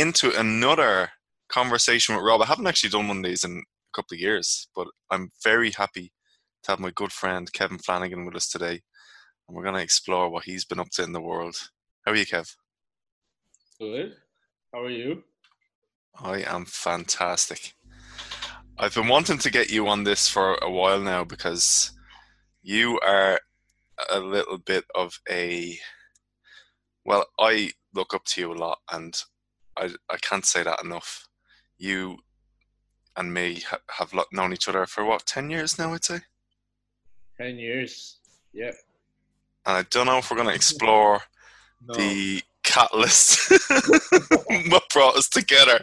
into another conversation with Rob. I haven't actually done one of these in a couple of years, but I'm very happy to have my good friend Kevin Flanagan with us today. And we're going to explore what he's been up to in the world. How are you, Kev? Good. How are you? I am fantastic. I've been wanting to get you on this for a while now because you are a little bit of a well, I look up to you a lot, and I I can't say that enough. You and me have known each other for what ten years now. I'd say. Ten years. Yep. And I don't know if we're going to explore no. the catalyst what brought us together,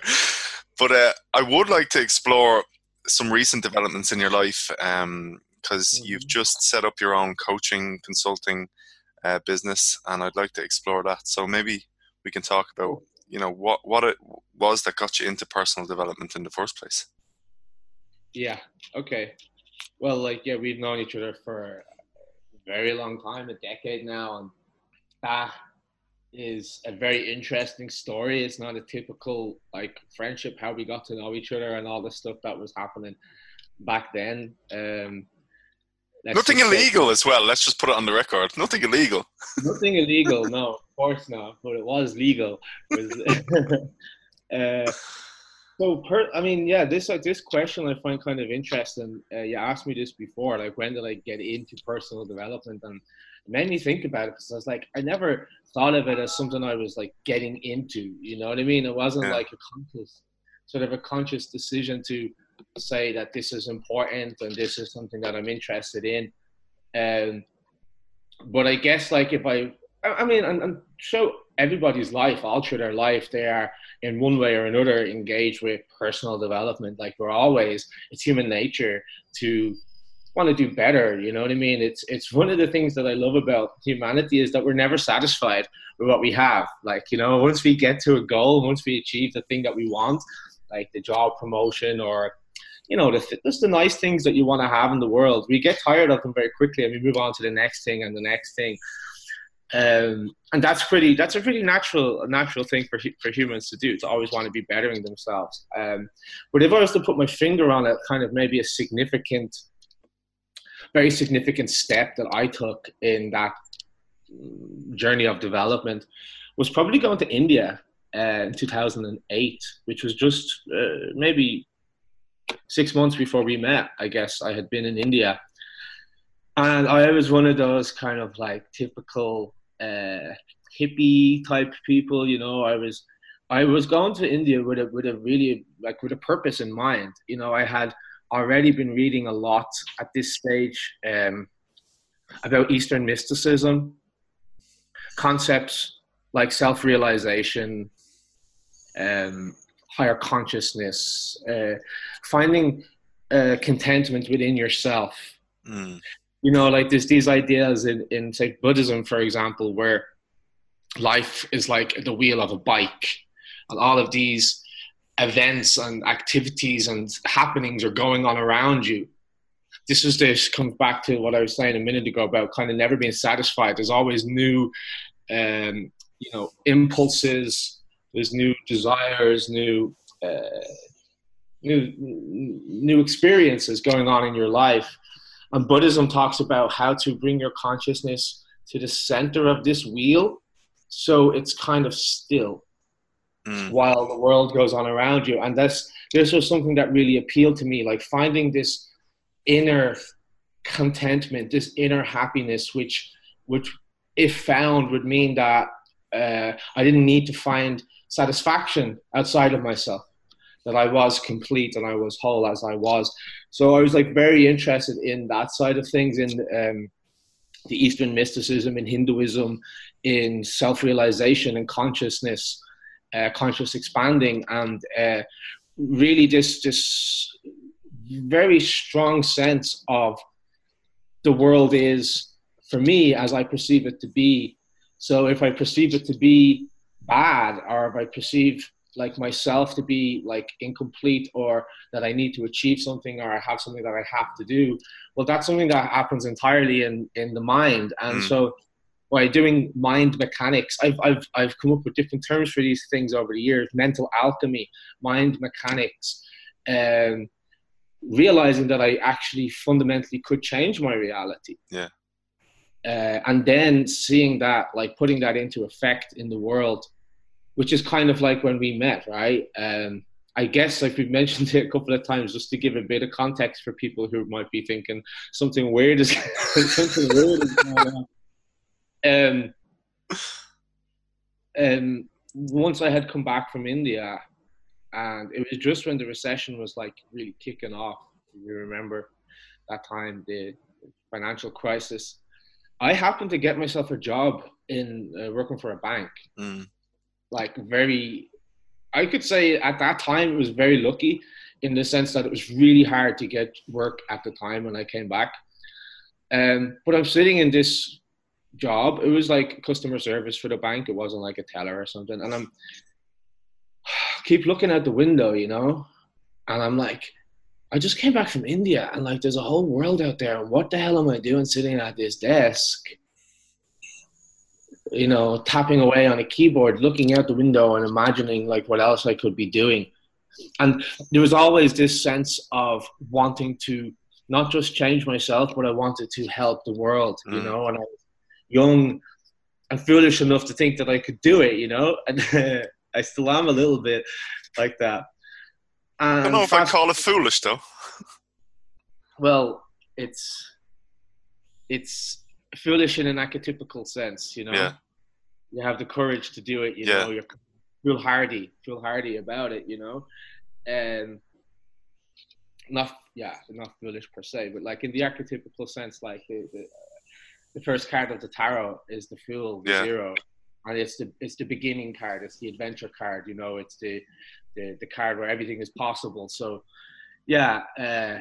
but uh, I would like to explore some recent developments in your life because um, mm-hmm. you've just set up your own coaching consulting uh, business, and I'd like to explore that. So maybe we can talk about you know what what it was that got you into personal development in the first place. Yeah. Okay. Well, like yeah, we've known each other for a very long time, a decade now, and that is a very interesting story. It's not a typical like friendship, how we got to know each other and all the stuff that was happening back then. Um, Nothing illegal as well. Let's just put it on the record. Nothing illegal. Nothing illegal. No, of course not. But it was legal. It was, uh, so, per, I mean, yeah, this like this question I find kind of interesting. Uh, you asked me this before, like when did I get into personal development, and it made me think about it because I was like, I never thought of it as something I was like getting into. You know what I mean? It wasn't yeah. like a conscious, sort of a conscious decision to say that this is important and this is something that I'm interested in. Um, but I guess like if I, I mean, and, and so everybody's life, all through their life, they are in one way or another engaged with personal development. Like we're always, it's human nature to want to do better. You know what I mean? It's it's one of the things that I love about humanity is that we're never satisfied with what we have. Like you know, once we get to a goal, once we achieve the thing that we want, like the job promotion or you know, the, just the nice things that you want to have in the world. We get tired of them very quickly, and we move on to the next thing and the next thing. Um, and that's pretty. That's a pretty natural, natural thing for for humans to do to always want to be bettering themselves. Um, but if I was to put my finger on it, kind of maybe a significant, very significant step that I took in that journey of development was probably going to India uh, in 2008, which was just uh, maybe six months before we met, I guess I had been in India. And I was one of those kind of like typical uh, hippie type people, you know. I was, I was going to India with a with a really like with a purpose in mind. You know, I had already been reading a lot at this stage um, about Eastern mysticism, concepts like self realization, um, higher consciousness, uh, finding uh, contentment within yourself. Mm. You know, like there's these ideas in, in, say, Buddhism, for example, where life is like the wheel of a bike, and all of these events and activities and happenings are going on around you. This is this comes back to what I was saying a minute ago about kind of never being satisfied. There's always new, um, you know, impulses. There's new desires, new uh, new new experiences going on in your life. And Buddhism talks about how to bring your consciousness to the center of this wheel, so it's kind of still mm. while the world goes on around you. And this this was something that really appealed to me, like finding this inner contentment, this inner happiness, which which if found would mean that uh, I didn't need to find satisfaction outside of myself that I was complete and I was whole as I was. So I was like very interested in that side of things in um, the Eastern mysticism, in Hinduism, in self-realization and consciousness, uh, conscious expanding, and uh, really this this very strong sense of the world is for me as I perceive it to be. So if I perceive it to be bad, or if I perceive like myself to be like incomplete or that I need to achieve something or I have something that I have to do. Well, that's something that happens entirely in in the mind, and mm. so by doing mind mechanics. I've, I've, I've come up with different terms for these things over the years mental alchemy, mind mechanics, um, realizing that I actually fundamentally could change my reality. Yeah. Uh, and then seeing that, like putting that into effect in the world, which is kind of like when we met, right? Um, I guess like we've mentioned it a couple of times, just to give a bit of context for people who might be thinking something weird is something weird is going on. Um, um, once I had come back from India, and it was just when the recession was like really kicking off. You remember that time, the financial crisis. I happened to get myself a job in uh, working for a bank. Mm. Like very, I could say at that time it was very lucky in the sense that it was really hard to get work at the time when I came back. Um, but I'm sitting in this job. It was like customer service for the bank. It wasn't like a teller or something. And I'm keep looking out the window, you know, and I'm like, I just came back from India, and like, there's a whole world out there. And what the hell am I doing sitting at this desk? You know, tapping away on a keyboard, looking out the window, and imagining like what else I could be doing. And there was always this sense of wanting to not just change myself, but I wanted to help the world, you mm. know. And I was young and foolish enough to think that I could do it, you know. And I still am a little bit like that. And I don't know if I'd call it foolish though. well, it's it's foolish in an archetypical sense, you know. Yeah. You have the courage to do it, you yeah. know, you're foolhardy, foolhardy about it, you know. And not yeah, not foolish per se, but like in the archetypical sense, like the, the, the first card of the tarot is the fool, the yeah. zero and it's the it's the beginning card it's the adventure card you know it's the the, the card where everything is possible so yeah uh,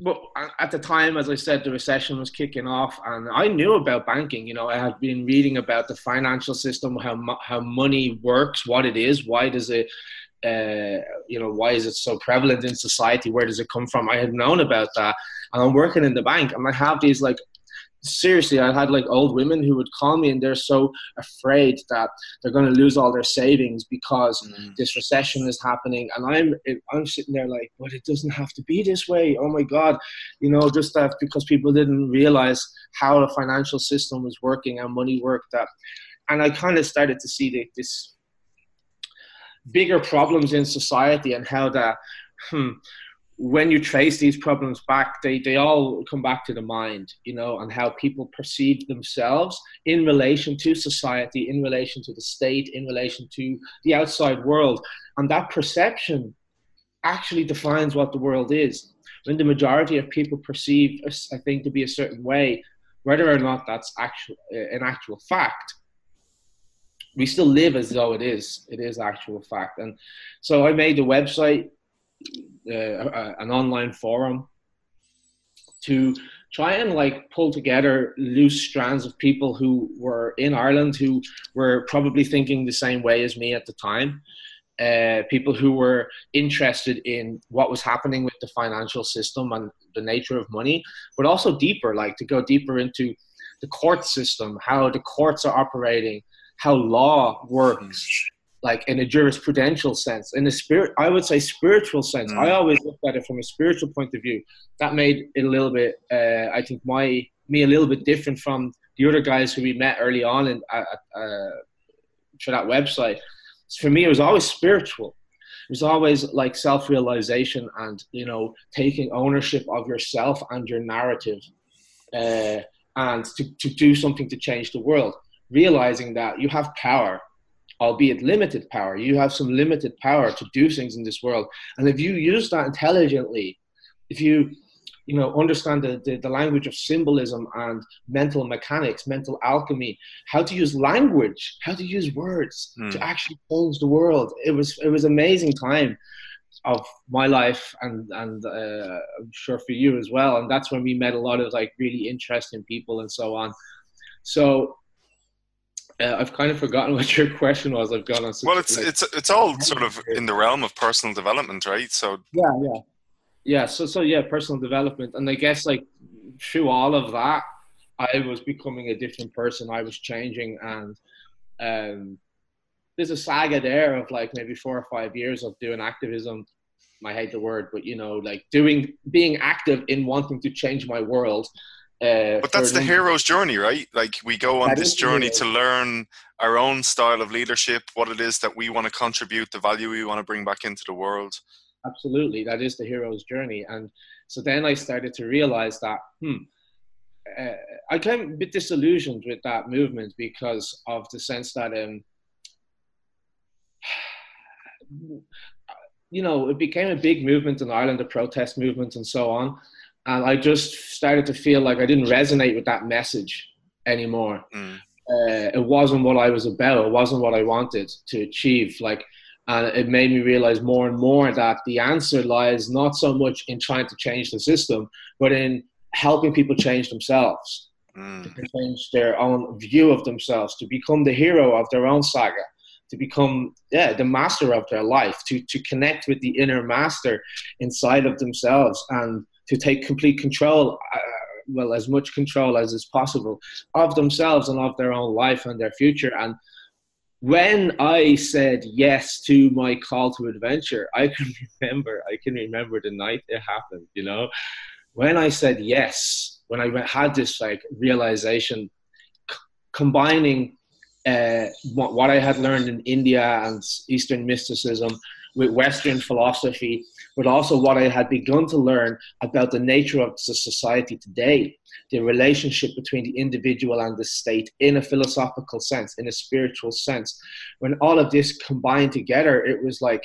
but at the time as i said the recession was kicking off and i knew about banking you know. I had been reading about the financial system how how money works what it is why does it uh, you know why is it so prevalent in society where does it come from? I had known about that and i'm working in the bank and i have these like seriously, I had like old women who would call me and they're so afraid that they're going to lose all their savings because mm. this recession is happening. And I'm I'm sitting there like, but it doesn't have to be this way. Oh my God, you know, just that because people didn't realize how the financial system was working and money worked. That, and I kind of started to see the, this bigger problems in society and how that. Hmm, when you trace these problems back, they, they all come back to the mind, you know, and how people perceive themselves in relation to society, in relation to the state, in relation to the outside world. And that perception actually defines what the world is. When the majority of people perceive a thing to be a certain way, whether or not that's actual, uh, an actual fact, we still live as though it is. It is actual fact. And so I made a website uh, an online forum to try and like pull together loose strands of people who were in Ireland who were probably thinking the same way as me at the time. Uh, people who were interested in what was happening with the financial system and the nature of money, but also deeper, like to go deeper into the court system, how the courts are operating, how law works, like in a jurisprudential sense in a spirit i would say spiritual sense. Mm. i always looked at it from a spiritual point of view. That made it a little bit uh, i think my me a little bit different from the other guys who we met early on and uh, uh, for that website. For me it was always spiritual. It was always like self-realization and you know taking ownership of yourself and your narrative uh, and to, to do something to change the world. Realizing that you have power albeit limited power. You have some limited power to do things in this world. And if you use that intelligently, if you you know understand the, the, the, language of symbolism and mental mechanics mental alchemy how to use language how to use words mm. to actually change the world it was it was amazing time of my life and and uh, i'm sure for you as well and that's when we met a lot of like really interesting people and so on so uh, I've kind of forgotten what your question was. I've gone on. well, it's like, it's it's all sort of in the realm of personal development, right? So yeah, yeah, yeah. So so yeah, personal development, and I guess like through all of that, I was becoming a different person. I was changing, and um, there's a saga there of like maybe four or five years of doing activism. I hate the word, but you know, like doing being active in wanting to change my world. Uh, but that's the hero's journey, right? Like we go on this journey to learn our own style of leadership, what it is that we want to contribute, the value we want to bring back into the world. Absolutely, that is the hero's journey. And so then I started to realize that, hmm, uh, I came a bit disillusioned with that movement because of the sense that, um, you know, it became a big movement in Ireland, the protest movement and so on. And I just started to feel like I didn't resonate with that message anymore. Mm. Uh, it wasn't what I was about. It wasn't what I wanted to achieve. Like, and it made me realize more and more that the answer lies not so much in trying to change the system, but in helping people change themselves, mm. to change their own view of themselves, to become the hero of their own saga, to become yeah the master of their life, to to connect with the inner master inside of themselves, and to take complete control. Uh, well, as much control as is possible of themselves and of their own life and their future. And when I said yes to my call to adventure, I can remember, I can remember the night it happened, you know, when I said yes, when I had this like realization, c- combining uh, what, what, I had learned in India and Eastern mysticism with Western philosophy, but also what I had begun to learn about the nature of the society today, the relationship between the individual and the state in a philosophical sense, in a spiritual sense. When all of this combined together, it was like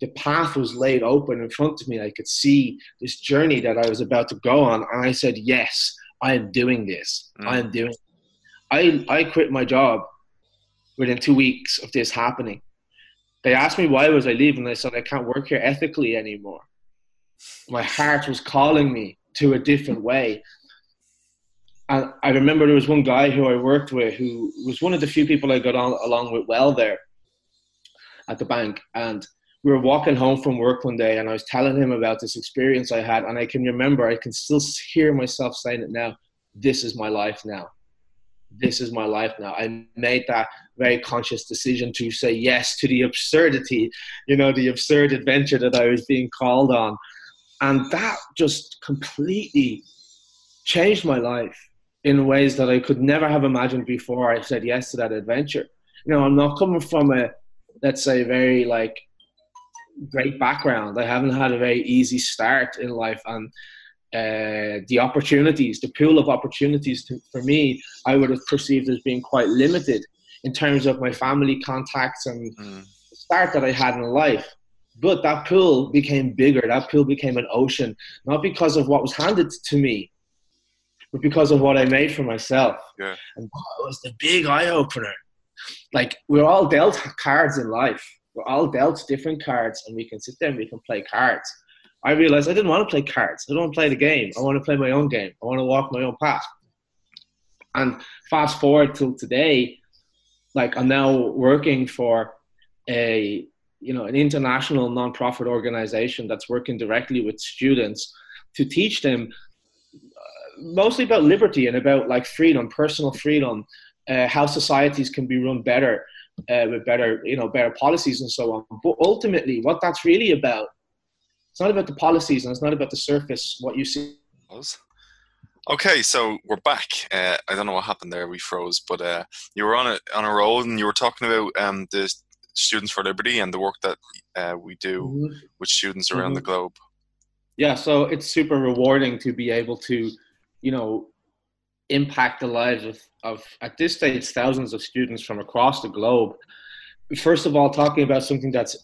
the path was laid open in front of me. I could see this journey that I was about to go on. And I said, Yes, I am doing this. Mm. I am doing. I, I quit my job within two weeks of this happening. They asked me why was I leaving. I said I can't work here ethically anymore. My heart was calling me to a different way. And I remember there was one guy who I worked with who was one of the few people I got on along with well there at the bank. And we were walking home from work one day and I was telling him about this experience I had. And I can remember, I can still hear myself saying it now. This is my life now. This is my life now. I made that very conscious decision to say yes to the absurdity, you know, the absurd adventure that I was being called on. And that just completely changed my life in ways that I could never have imagined before I said yes to that adventure. You know, I'm not coming from a, let's say, very like great background. I haven't had a very easy start in life, and uh, the opportunities, the pool of opportunities to, for me, I would have perceived as being quite limited in terms of my family contacts and mm. start that I had in life. But that pool became bigger. That pool became an ocean, not because of what was handed to me, but because of what I made for myself. Yeah. And that was the big eye opener. Like we're all dealt cards in life we're all dealt different cards and we can sit there and we can play cards. I realized I didn't want to play cards. I don't want to play the game. I want to play my own game. I want to walk my own path. And fast forward till today, like I'm now working for a you know an international nonprofit organization that's working directly with students to teach them uh, mostly about liberty and about like freedom, personal freedom, uh, how societies can be run better, uh, with better, you know, better policies and so on. But ultimately, what that's really about, it's not about the policies and it's not about the surface, what you see. Okay, so we're back. Uh, I don't know what happened there; we froze. But uh, you were on a on a roll, and you were talking about um, the Students for Liberty and the work that uh, we do mm-hmm. with students around mm-hmm. the globe. Yeah, so it's super rewarding to be able to, you know, impact the lives of, of, at this stage, thousands of students from across the globe. First of all, talking about something that's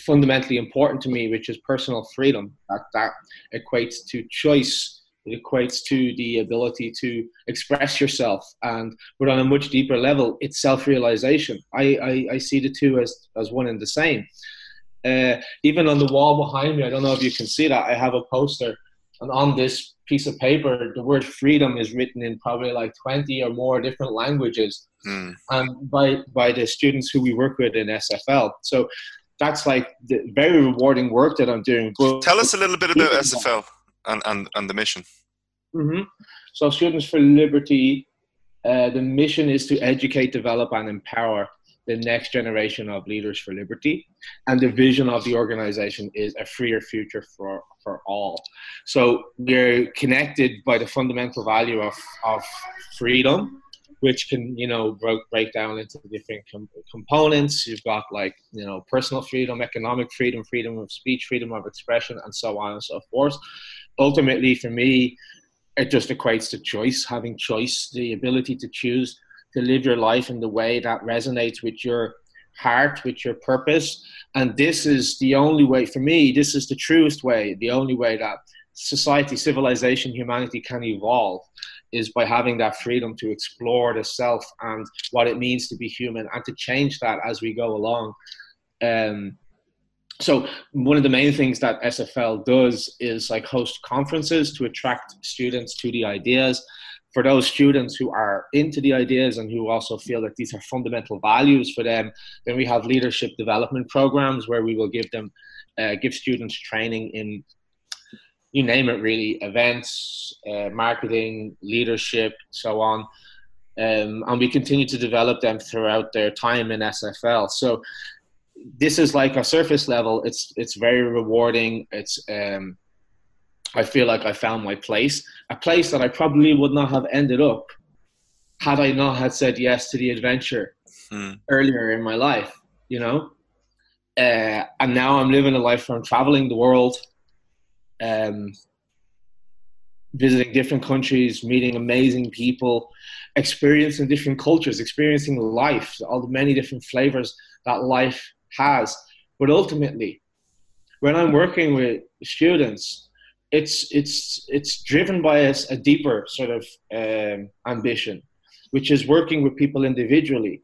fundamentally important to me, which is personal freedom. That, that equates to choice. It equates to the ability to express yourself, and but on a much deeper level, it's self-realization. I, I, I see the two as as one and the same. Uh, even on the wall behind me, I don't know if you can see that. I have a poster, and on this piece of paper, the word freedom is written in probably like 20 or more different languages mm. um, by, by the students who we work with in SFL. So that's like the very rewarding work that I'm doing. But Tell us a little bit about SFL and, and, and the mission. Mm-hmm. So, Students for Liberty, uh, the mission is to educate, develop, and empower the next generation of leaders for liberty. And the vision of the organization is a freer future for, for all. So we're connected by the fundamental value of, of freedom, which can, you know, break, break down into different com- components. You've got like, you know, personal freedom, economic freedom, freedom of speech, freedom of expression, and so on and so forth. Ultimately, for me, it just equates to choice, having choice, the ability to choose to live your life in the way that resonates with your heart, with your purpose. And this is the only way, for me, this is the truest way, the only way that society, civilization, humanity can evolve is by having that freedom to explore the self and what it means to be human and to change that as we go along. Um, so one of the main things that SFL does is like host conferences to attract students to the ideas for those students who are into the ideas and who also feel that these are fundamental values for them, then we have leadership development programs where we will give them, uh, give students training in, you name it really, events, uh, marketing, leadership, so on. Um, and we continue to develop them throughout their time in SFL. So this is like a surface level. It's it's very rewarding. It's um, I feel like I found my place, a place that I probably would not have ended up had I not had said yes to the adventure hmm. earlier in my life, you know. Uh, and now I'm living a life where I'm traveling the world, um, visiting different countries, meeting amazing people, experiencing different cultures, experiencing life, all the many different flavors that life has. But ultimately, when I'm working with students, it's it's it's driven by a, a deeper sort of um, ambition, which is working with people individually.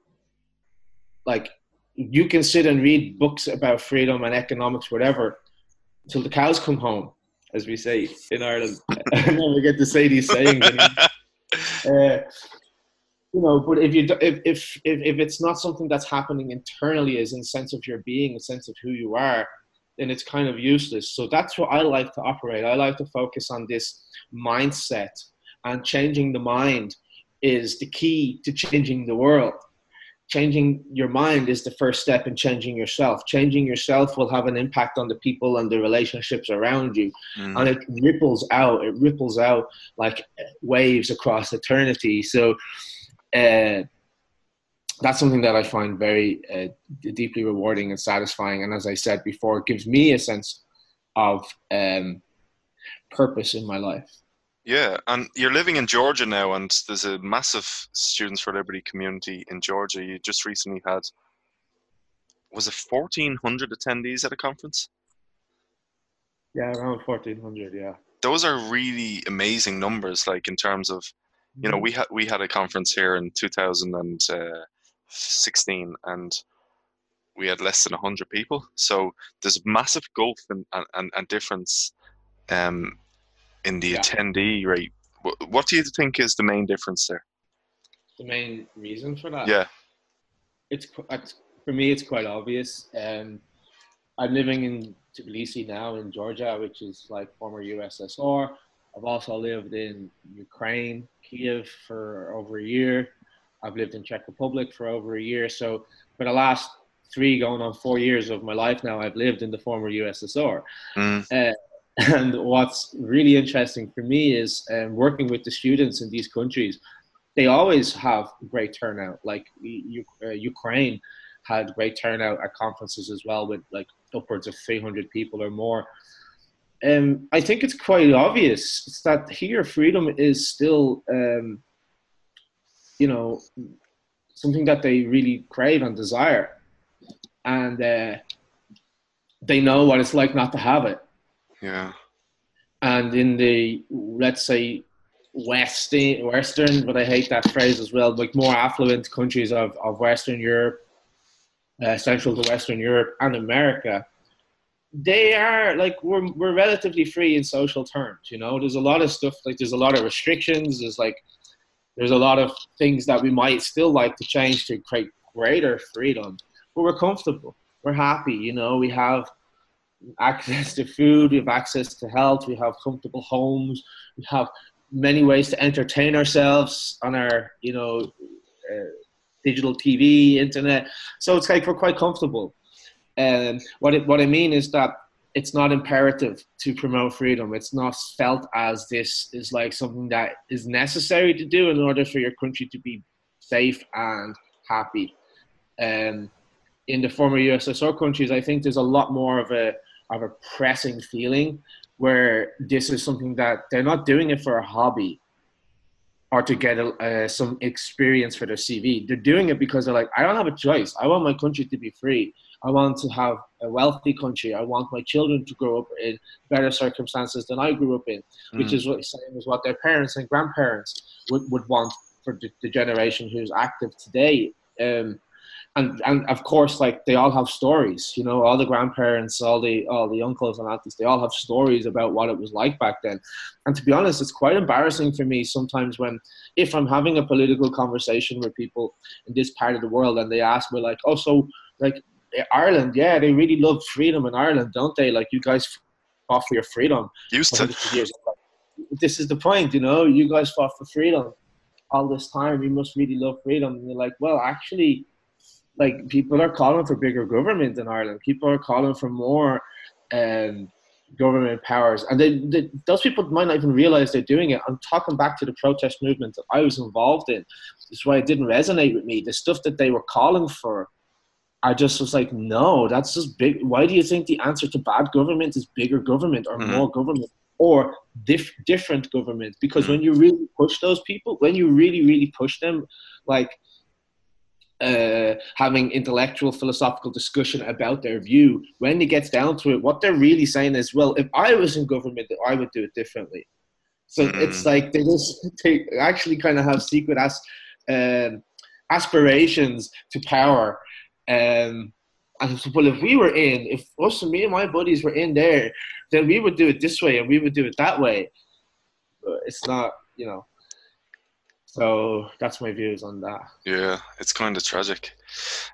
Like you can sit and read books about freedom and economics, whatever, until the cows come home, as we say in Ireland. I never get to say these sayings. uh, you know, but if you if, if if if it's not something that's happening internally, as in the sense of your being, a sense of who you are, then it's kind of useless. So that's what I like to operate. I like to focus on this mindset and changing the mind is the key to changing the world. Changing your mind is the first step in changing yourself. Changing yourself will have an impact on the people and the relationships around you. Mm. And it ripples out, it ripples out like waves across eternity. So, uh, that's something that I find very uh, deeply rewarding and satisfying. And as I said before, it gives me a sense of um, purpose in my life. Yeah, and you're living in Georgia now, and there's a massive Students for Liberty community in Georgia. You just recently had, was it 1,400 attendees at a conference? Yeah, around 1,400, yeah. Those are really amazing numbers, like in terms of, you know, mm-hmm. we had we had a conference here in 2000 and uh, 16 and we had less than 100 people so there's a massive gulf and, and, and difference um, in the yeah. attendee rate what, what do you think is the main difference there the main reason for that yeah it's, it's for me it's quite obvious um, i'm living in tbilisi now in georgia which is like former ussr i've also lived in ukraine kiev for over a year I've lived in Czech Republic for over a year. So for the last three, going on four years of my life now, I've lived in the former USSR. Mm. Uh, and what's really interesting for me is um, working with the students in these countries. They always have great turnout. Like uh, Ukraine had great turnout at conferences as well, with like upwards of 300 people or more. Um, I think it's quite obvious that here freedom is still um, you know something that they really crave and desire, and uh, they know what it's like not to have it. Yeah. And in the let's say western western, but I hate that phrase as well, like more affluent countries of, of Western Europe, uh, central to Western Europe and America, they are like we're we're relatively free in social terms. You know, there's a lot of stuff like there's a lot of restrictions. There's like there's a lot of things that we might still like to change to create greater freedom, but we're comfortable. We're happy. You know, we have access to food, we have access to health, we have comfortable homes, we have many ways to entertain ourselves on our, you know, uh, digital TV, internet. So it's like we're quite comfortable. And what it, what I mean is that it's not imperative to promote freedom. It's not felt as this is like something that is necessary to do in order for your country to be safe and happy. Um, in the former USSR countries, I think there's a lot more of a of a pressing feeling where this is something that they're not doing it for a hobby or to get uh, some experience for their CV. They're doing it because they're like, I don't have a choice. I want my country to be free. I want to have a wealthy country. I want my children to grow up in better circumstances than I grew up in, mm. which is what same as what their parents and grandparents would, would want for the, the generation who's active today. Um, and and of course, like they all have stories. You know, all the grandparents, all the all the uncles and aunties, they all have stories about what it was like back then. And to be honest, it's quite embarrassing for me sometimes when, if I'm having a political conversation with people in this part of the world, and they ask me like, "Oh, so like Ireland, yeah, they really love freedom in Ireland, don't they? Like you guys fought for your freedom. Used to. Years. This is the point, you know. You guys fought for freedom all this time. You must really love freedom. And you're like, well, actually, like people are calling for bigger government in Ireland. People are calling for more um, government powers, and they, they, those people might not even realize they're doing it. I'm talking back to the protest movement that I was involved in. That's why it didn't resonate with me. The stuff that they were calling for I just was like, no, that's just big. Why do you think the answer to bad government is bigger government or mm-hmm. more government or dif- different government? Because mm-hmm. when you really push those people, when you really, really push them, like uh, having intellectual, philosophical discussion about their view, when it gets down to it, what they're really saying is, well, if I was in government, I would do it differently. So mm-hmm. it's like they just they actually kind of have secret as, uh, aspirations to power um, and so, well, if we were in, if us and me and my buddies were in there, then we would do it this way and we would do it that way. But it's not, you know. So that's my views on that. Yeah, it's kind of tragic.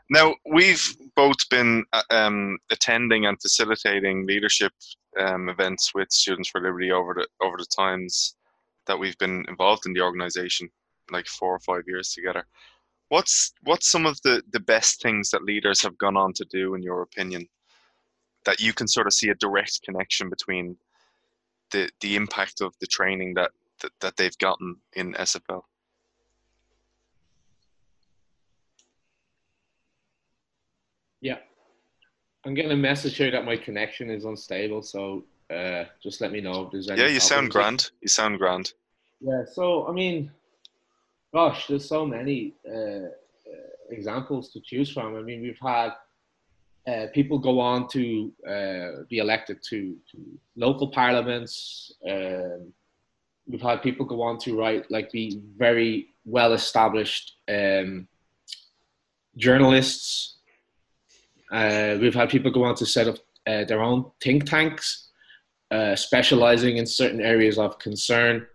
Now we've both been uh, um, attending and facilitating leadership um, events with Students for Liberty over the over the times that we've been involved in the organisation, like four or five years together. What's what's some of the, the best things that leaders have gone on to do, in your opinion, that you can sort of see a direct connection between the the impact of the training that that, that they've gotten in SFL? Yeah, I'm getting a message here that my connection is unstable, so uh, just let me know if there's any. Yeah, you problems. sound grand. You sound grand. Yeah, so I mean, gosh, there's so many uh, uh, examples to choose from. I mean, we've had uh, people go on to uh, be elected to, to local parliaments. Um, we've had people go on to write, like, be very well established um, journalists. Uh, we've had people go on to set up uh, their own think tanks, specializing in certain areas of concern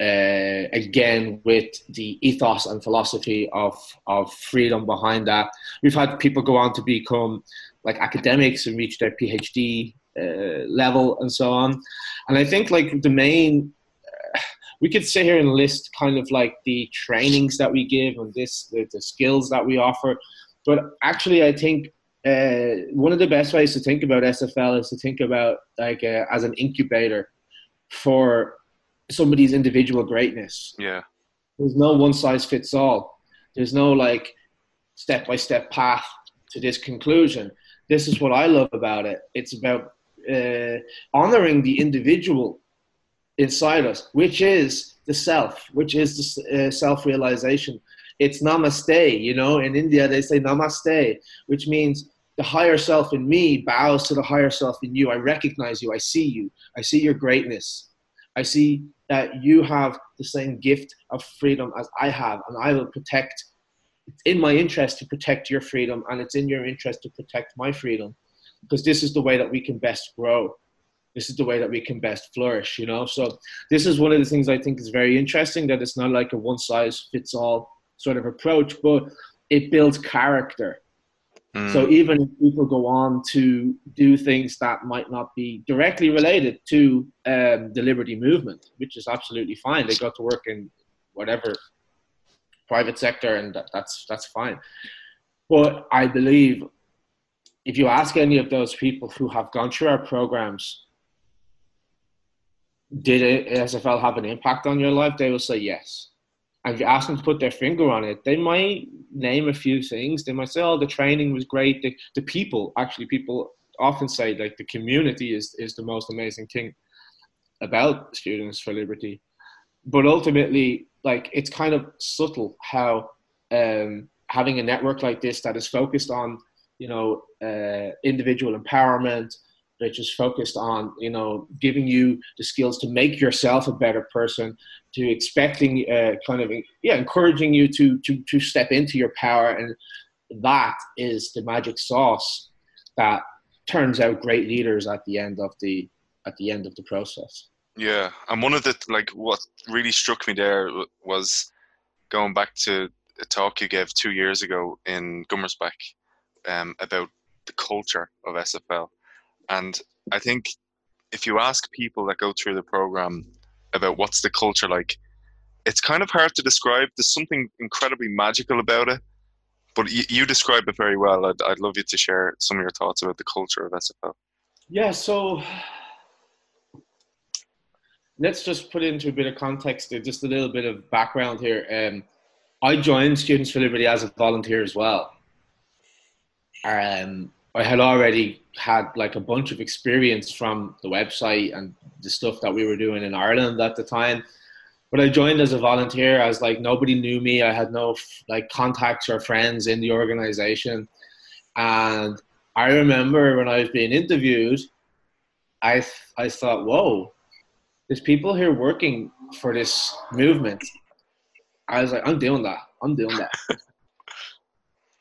uh, again with the ethos and philosophy of of freedom behind that. We've had people go on to become like academics and reach their PhD uh, level and so on. And I think like the main, uh, we could sit here and list kind of like the trainings that we give and this the, the skills that we offer, but actually I think. Uh, one of the best ways to think about SFL is to think about like uh, as an incubator for somebody's individual greatness. Yeah. There's no one size fits all. There's no like step by step path to this conclusion. This is what I love about it. It's about uh, honoring the individual inside us, which is the self, which is the uh, self realization. It's namaste, you know. In India, they say namaste, which means the higher self in me bows to the higher self in you. I recognize you. I see you. I see your greatness. I see that you have the same gift of freedom as I have, and I will protect. It's in my interest to protect your freedom, and it's in your interest to protect my freedom, because this is the way that we can best grow. This is the way that we can best flourish, you know. So this is one of the things I think is very interesting. That it's not like a one size fits all sort of approach, but it builds character. Mm. So even if people go on to do things that might not be directly related to um, the liberty movement, which is absolutely fine, they got to work in whatever private sector, and that, that's that's fine. But I believe if you ask any of those people who have gone through our programs, did SFL have an impact on your life? They will say yes and if you ask them to put their finger on it, they might name a few things. They might say, "Oh, the training was great." The, the people, actually, people often say like the community is is the most amazing thing about Students for Liberty. But ultimately, like it's kind of subtle how um, having a network like this that is focused on you know uh, individual empowerment, which is focused on you know giving you the skills to make yourself a better person to expecting uh, kind of yeah encouraging you to to to step into your power. And that is the magic sauce that turns out great leaders at the end of the at the end of the process. Yeah. And one of the like what really struck me there was going back to a talk you gave two years ago in Gummersbach um, about the culture of SFL and I think if you ask people that go through the program about what's the culture like, it's kind of hard to describe. There's something incredibly magical about it, but you, you describe it very well. I'd, I'd love you to share some of your thoughts about the culture of SFL. Yeah, so let's just put into a bit of context, just a little bit of background here. Um, I joined Students for Liberty as a volunteer as well. Um, I had already had like a bunch of experience from the website and the stuff that we were doing in Ireland at the time. But I joined as a volunteer as like nobody knew me. I had no like contacts or friends in the organization. And I remember when I was being interviewed, I I thought, whoa, there's people here working for this movement. I was like, I'm doing that. I'm doing that.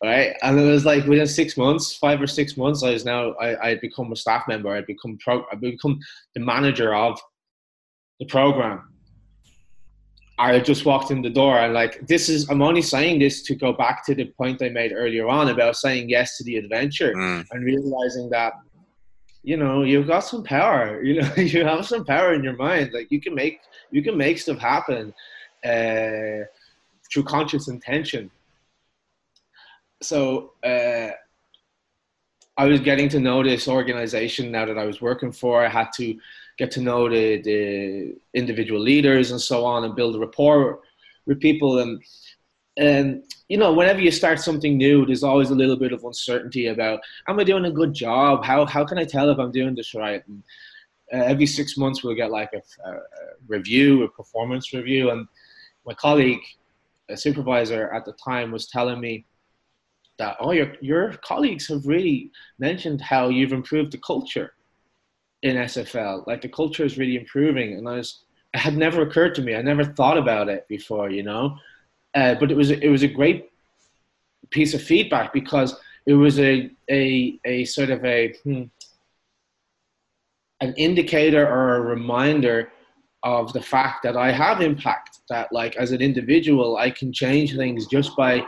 right? And it was like within six months, five or six months, I was now I had become a staff member. I'd become pro, I become the manager of the program. I just walked in the door and like this is I'm only saying this to go back to the point I made earlier on about saying yes to the adventure mm. and realizing that you know you've got some power you know you have some power in your mind like you can make you can make stuff happen uh, through conscious intention so uh, I was getting to know this organization now that I was working for. I had to get to know the, the individual leaders and so on and build a rapport with people. And, and, you know, whenever you start something new, there's always a little bit of uncertainty about, am I doing a good job? How, how can I tell if I'm doing this right? And uh, every six months we'll get like a, a, a review, a performance review. And my colleague, a supervisor at the time was telling me, that oh your your colleagues have really mentioned how you've improved the culture in SFL. Like the culture is really improving, and I was it had never occurred to me. I never thought about it before, you know. Uh, but it was it was a great piece of feedback because it was a a a sort of a hmm, an indicator or a reminder of the fact that I have impact. That like as an individual, I can change things just by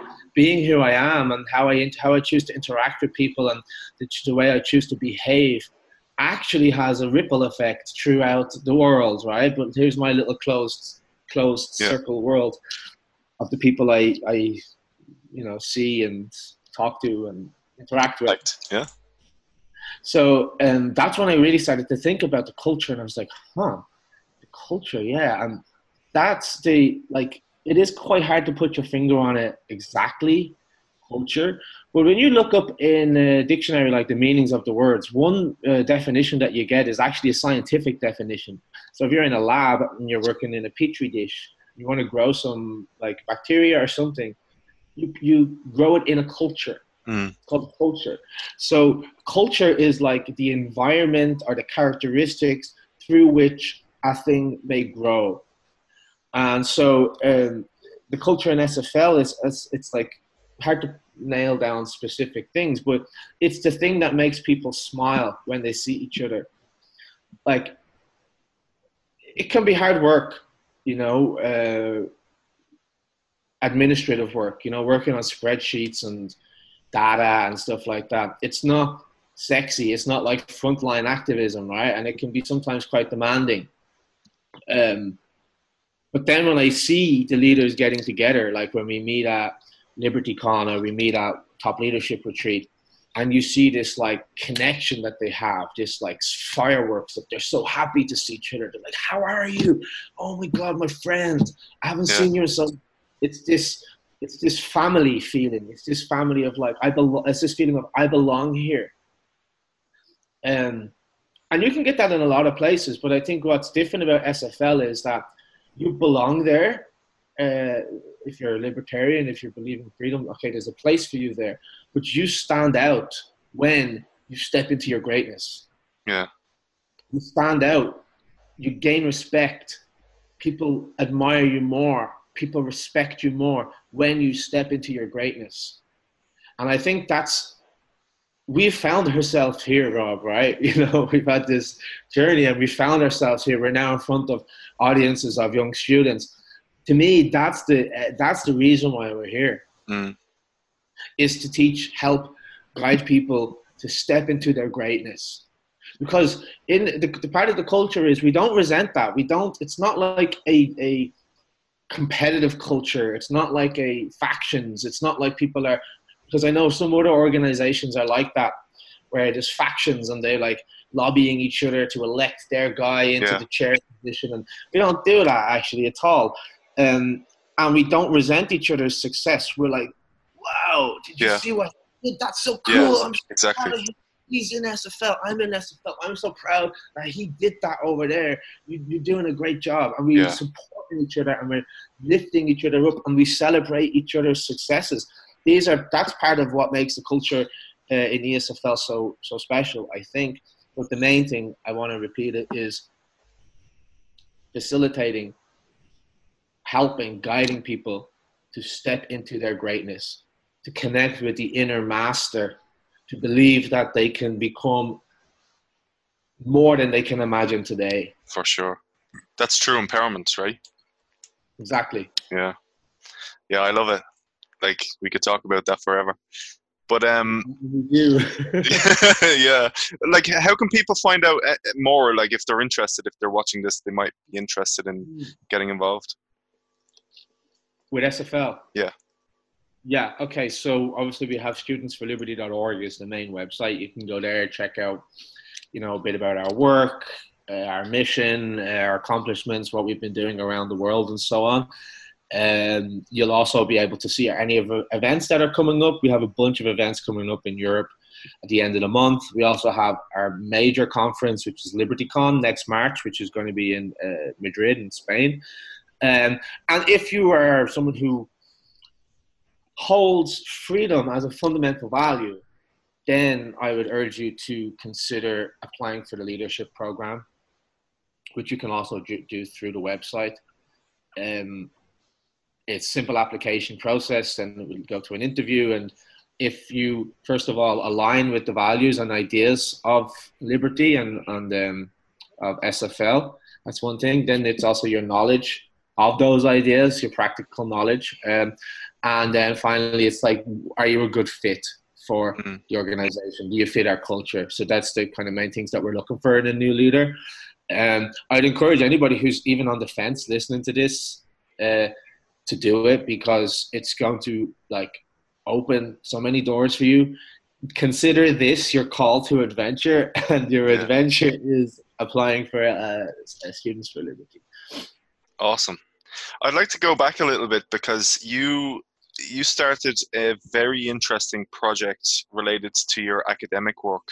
being who I am and how I how I choose to interact with people and the, the way I choose to behave actually has a ripple effect throughout the world, right? But here's my little closed closed yeah. circle world of the people I I you know see and talk to and interact with. Right. Yeah. So and that's when I really started to think about the culture and I was like, huh, the culture, yeah. And that's the like it is quite hard to put your finger on it exactly, culture. But when you look up in a dictionary, like the meanings of the words, one uh, definition that you get is actually a scientific definition. So if you're in a lab and you're working in a petri dish, you want to grow some like bacteria or something, you, you grow it in a culture. Mm. called culture. So culture is like the environment or the characteristics through which a thing may grow. And so um, the culture in SFL is, is it's like hard to nail down specific things, but it's the thing that makes people smile when they see each other. Like it can be hard work, you know, uh, administrative work, you know, working on spreadsheets and data and stuff like that. It's not sexy. It's not like frontline activism, right? And it can be sometimes quite demanding. Um, but then when I see the leaders getting together, like when we meet at LibertyCon or we meet at Top Leadership Retreat, and you see this like connection that they have, this like fireworks that they're so happy to see each other. They're like, "How are you? Oh my God, my friend! I haven't yeah. seen you in so." It's this, it's this family feeling. It's this family of like I belong. It's this feeling of I belong here. Um, and you can get that in a lot of places, but I think what's different about SFL is that you belong there. Uh, if you're a libertarian, if you believe in freedom, okay, there's a place for you there. But you stand out when you step into your greatness. Yeah. You stand out. You gain respect. People admire you more. People respect you more when you step into your greatness. And I think that's we've found ourselves here, Rob, right? You know, we've had this journey and we found ourselves here. We're now in front of audiences of young students. To me, that's the uh, that's the reason why we're here. Mm. Is to teach, help, guide people to step into their greatness. Because in the, the part of the culture is we don't resent that. We don't. It's not like a a competitive culture. It's not like a factions. It's not like people are because I know some other organizations are like that, where there's factions and they're like lobbying each other to elect their guy into yeah. the chair position, and we don't do that actually at all. Um, and we don't resent each other's success. We're like, wow, did you yeah. see what he did? That's so cool. Yeah, I'm so exactly. He's in SFL. I'm in SFL. I'm so proud that he did that over there. You, are doing a great job. And we're supporting each other and we're lifting each other up and we celebrate each other's successes these are that's part of what makes the culture uh, in ESFL so so special, I think. But the main thing I want to repeat it is facilitating, helping, guiding people to step into their greatness, to connect with the inner master, to believe that they can become more than they can imagine today. For sure. That's true empowerment, right? Exactly. Yeah. Yeah, I love it like we could talk about that forever. But um, yeah, like how can people find out uh, more? Like if they're interested, if they're watching this, they might be interested in hmm. getting involved with SFL. Yeah. Yeah. Okay. So obviously we have studentsforliberty.org is the main website. You can go there, check out, you know, a bit about our work, uh, our mission, uh, our accomplishments, what we've been doing around the world, and so on. Um, you'll also be able to see any of the events that are coming up. We have a bunch of events coming up in Europe at the end of the month. We also have our major conference, which is LibertyCon next March, which is going to be in uh, Madrid in Spain. Um, and if you are someone who holds freedom as a fundamental value, then I would urge you to consider applying for the leadership program, which you can also do, do through the website. Um, it's simple application process and we'll go to an interview and if you first of all align with the values and ideas of liberty and, and um, of sfl that's one thing. Then it's also your knowledge of those ideas your practical knowledge um, and then finally it's like are you a good fit for mm-hmm. the organization? Do you fit our culture? So that's the kind of main things that we're looking for in a new leader. And um, i'd encourage anybody who's even on the fence listening to this uh, to do it because it's going to like open so many doors for you. Consider this your call to adventure, and your yeah. adventure is applying for uh, Students for Liberty. Awesome. I'd like to go back a little bit because you you started a very interesting project related to your academic work,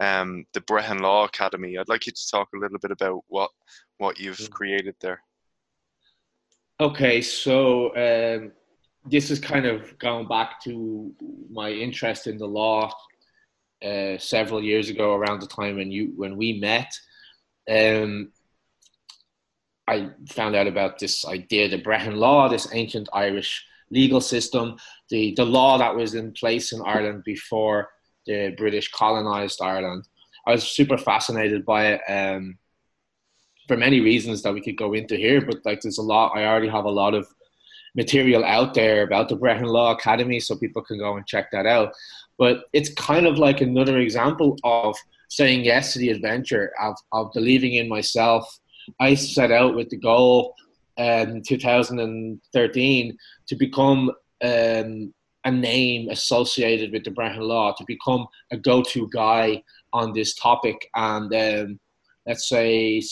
um, the Brehon Law Academy. I'd like you to talk a little bit about what what you've mm. created there. Okay, so um, this is kind of going back to my interest in the law uh, several years ago, around the time when you when we met. Um, I found out about this idea, the Brehon Law, this ancient Irish legal system, the the law that was in place in Ireland before the British colonized Ireland. I was super fascinated by it. Um, for many reasons that we could go into here. But like, there's a lot. I already have a lot of material out there about the Brehon Law Academy, so people can go and check that out. But it's kind of like another example of saying yes to the adventure of, of believing in myself. I set out with the goal in um, 2013 to become um, a name associated with the Brehon Law, to become a go-to guy on this topic. And um, let's say